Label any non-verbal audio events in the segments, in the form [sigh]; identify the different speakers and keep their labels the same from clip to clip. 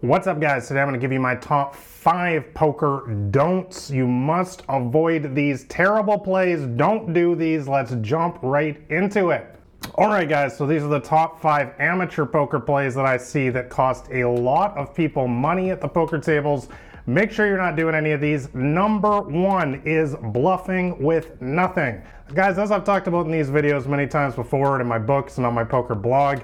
Speaker 1: What's up guys? Today I'm going to give you my top 5 poker don'ts. You must avoid these terrible plays. Don't do these. Let's jump right into it. Alright guys, so these are the top 5 amateur poker plays that I see that cost a lot of people money at the poker tables. Make sure you're not doing any of these. Number 1 is bluffing with nothing. Guys, as I've talked about in these videos many times before and in my books and on my poker blog,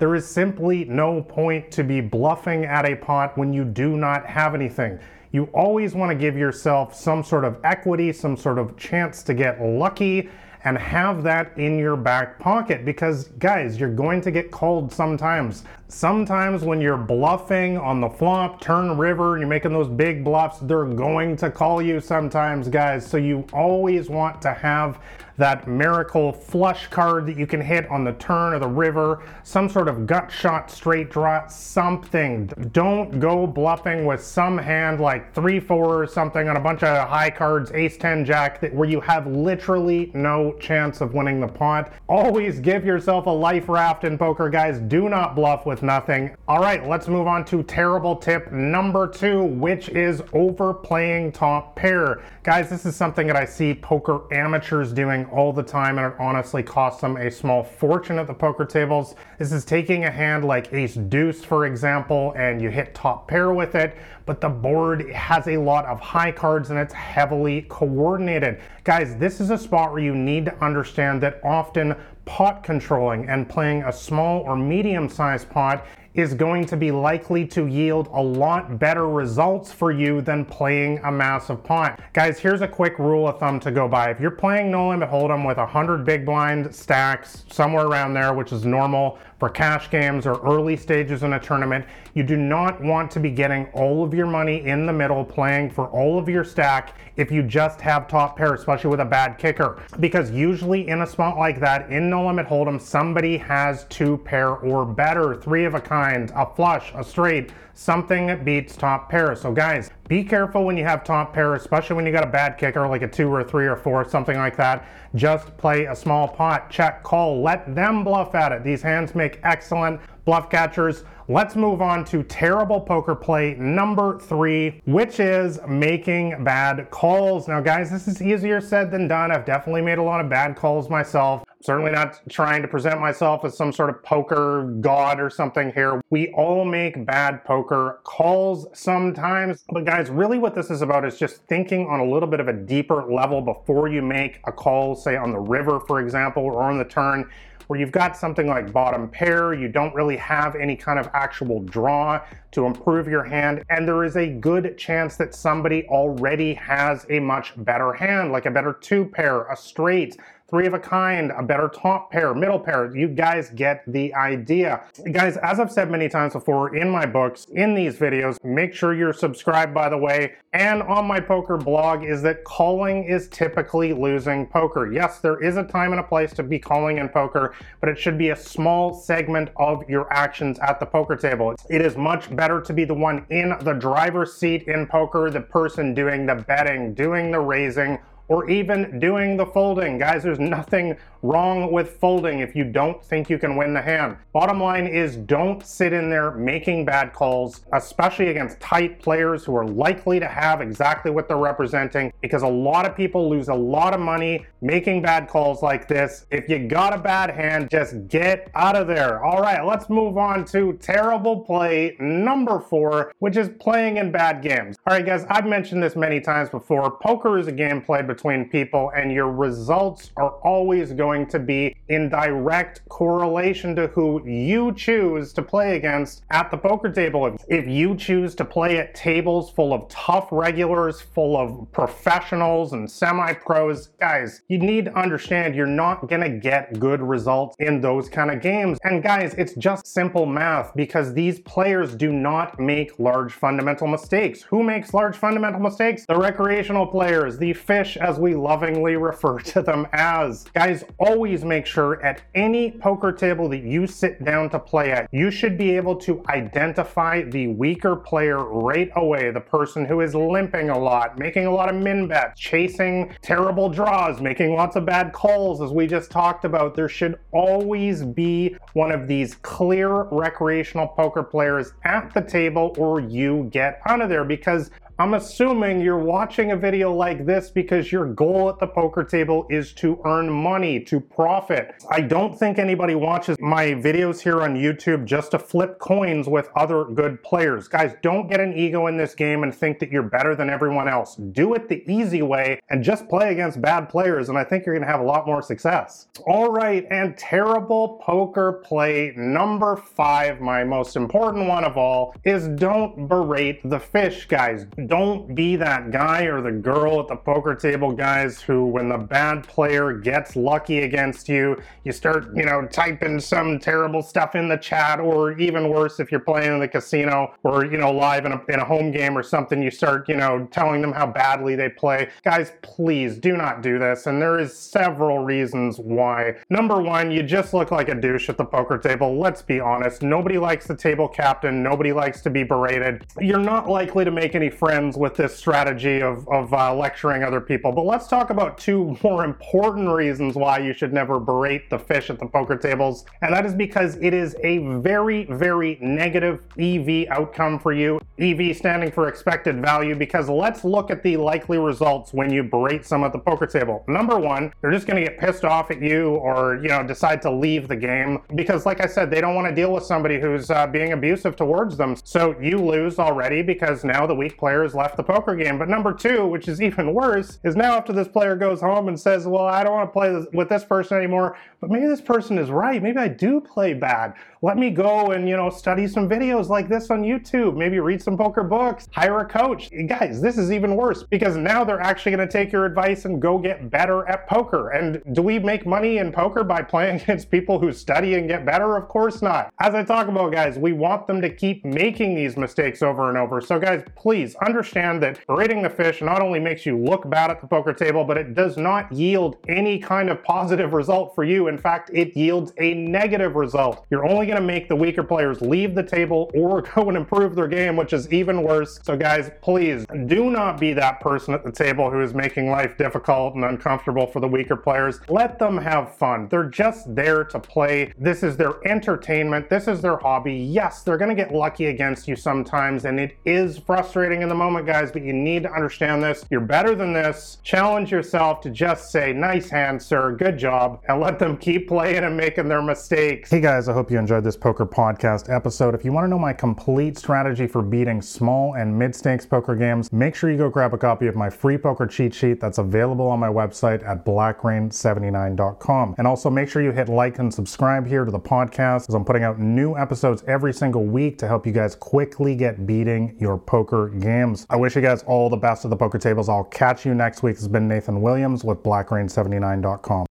Speaker 1: there is simply no point to be bluffing at a pot when you do not have anything. You always want to give yourself some sort of equity, some sort of chance to get lucky and have that in your back pocket because guys, you're going to get called sometimes. Sometimes when you're bluffing on the flop, turn river, and you're making those big bluffs, they're going to call you sometimes, guys. So you always want to have that miracle flush card that you can hit on the turn or the river, some sort of gut shot, straight draw, something. Don't go bluffing with some hand like 3-4 or something on a bunch of high cards, ace-10 jack, that, where you have literally no chance of winning the pot. Always give yourself a life raft in poker, guys. Do not bluff with nothing. All right, let's move on to terrible tip number two, which is overplaying top pair. Guys, this is something that I see poker amateurs doing all the time and it honestly costs them a small fortune at the poker tables. This is taking a hand like ace deuce, for example, and you hit top pair with it, but the board has a lot of high cards and it's heavily coordinated. Guys, this is a spot where you need to understand that often pot controlling and playing a small or medium sized pot is going to be likely to yield a lot better results for you than playing a massive pot. Guys, here's a quick rule of thumb to go by. If you're playing no limit hold'em with 100 big blind stacks, somewhere around there, which is normal for cash games or early stages in a tournament, you do not want to be getting all of your money in the middle playing for all of your stack if you just have top pair, especially with a bad kicker. Because usually in a spot like that, in no limit hold'em, somebody has two pair or better, three of a kind a flush, a straight, something beats top pair. So guys, be careful when you have top pair, especially when you got a bad kicker like a two or three or four, something like that. Just play a small pot, check, call, let them bluff at it. These hands make excellent bluff catchers. Let's move on to terrible poker play number three, which is making bad calls. Now guys, this is easier said than done. I've definitely made a lot of bad calls myself certainly not trying to present myself as some sort of poker god or something here. We all make bad poker calls sometimes. But guys, really what this is about is just thinking on a little bit of a deeper level before you make a call, say on the river, for example, or on the turn where you've got something like bottom pair, you don't really have any kind of actual draw to improve your hand, and there is a good chance that somebody already has a much better hand, like a better two pair, a straight, three of a kind, a better top pair, middle pair. You guys get the idea. Guys, as I've said many times before in my books, in these videos, make sure you're subscribed by the way, and on my poker blog is that calling is typically losing poker. Yes, there is a time and a place to be calling in poker, but it should be a small segment of your actions at the poker table. It is much better to be the one in the driver's seat in poker, the person doing the betting, doing the raising, or even doing the folding. Guys, there's nothing wrong with folding if you don't think you can win the hand. Bottom line is don't sit in there making bad calls, especially against tight players who are likely to have exactly what they're representing because a lot of people lose a lot of money making bad calls like this. If you got a bad hand, just get out of there. All right, let's move on to terrible play number four, which is playing in bad games. All right, guys, I've mentioned this many times before. Poker is a game played between between people and your results are always going to be in direct correlation to who you choose to play against at the poker table. If you choose to play at tables full of tough regulars, full of professionals and semi-pros, guys, you need to understand you're not gonna get good results in those kind of games. And guys, it's just simple math because these players do not make large fundamental mistakes. Who makes large fundamental mistakes? The recreational players, the fish as we lovingly refer to them as. Guys, always make sure at any poker table that you sit down to play at, you should be able to identify the weaker player right away, the person who is limping a lot, making a lot of min bets, chasing terrible draws, making lots of bad calls, as we just talked about. There should always be one of these clear recreational poker players at the table or you get out of there because I'm assuming you're watching a video like this because your goal at the poker table is to earn money, to profit. I don't think anybody watches my videos here on YouTube just to flip coins with other good players. Guys, don't get an ego in this game and think that you're better than everyone else. Do it the easy way and just play against bad players, and I think you're gonna have a lot more success. All right, and terrible poker play number five, my most important one of all, is don't berate the fish, guys don't be that guy or the girl at the poker table, guys, who when the bad player gets lucky against you, you start, you know, typing some terrible stuff in the chat, or even worse, if you're playing in the casino or, you know, live in a, in a home game or something, you start, you know, telling them how badly they play. Guys, please do not do this. And there is several reasons why. Number one, you just look like a douche at the poker table. Let's be honest. Nobody likes the table captain. Nobody likes to be berated. You're not likely to make any friends friends with this strategy of, of uh, lecturing other people. But let's talk about two [laughs] more important reasons why you should never berate the fish at the poker tables. And that is because it is a very, very negative EV outcome for you. EV standing for expected value, because let's look at the likely results when you berate someone at the poker table. Number one, they're just going to get pissed off at you or, you know, decide to leave the game because, like I said, they don't want to deal with somebody who's uh, being abusive towards them. So you lose already because now the weak player players left the poker game. But number two, which is even worse, is now after this player goes home and says, Well, I don't want to play with this person anymore, but maybe this person is right. Maybe I do play bad. Let me go and, you know, study some videos like this on YouTube. Maybe read some poker books, hire a coach. Guys, this is even worse because now they're actually going to take your advice and go get better at poker. And do we make money in poker by playing [laughs] against people who study and get better? Of course not. As I talk about, guys, we want them to keep making these mistakes over and over. So, guys, please understand that berating the fish not only makes you look bad at the poker table, but it does not yield any kind of positive result for you. In fact, it yields a negative result. You're only going to make the weaker players leave the table or [laughs] go and improve their game, which is even worse. So, guys, please do not be that person at the table who is making life difficult and uncomfortable for the weaker players. Let them have fun. They're just there to play. This is their entertainment. This is their hobby. Yes, they're going to get lucky against you sometimes, and it is frustrating in the moment, guys, but you need to understand this. You're better than this. Challenge yourself to just say, nice hand, sir, good job, and let them keep playing and making their mistakes. Hey, guys, I hope you enjoyed this poker podcast episode. If you want to know my complete strategy for beating small and mid stakes poker games, make sure you go grab a copy of my free poker cheat sheet that's available on my website at blackrain79.com. And also make sure you hit like and subscribe here to the podcast as I'm putting out new episodes every single week to help you guys quickly get beating your poker games. I wish you guys all the best at the poker tables. I'll catch you next week. This has been Nathan Williams with blackrain79.com.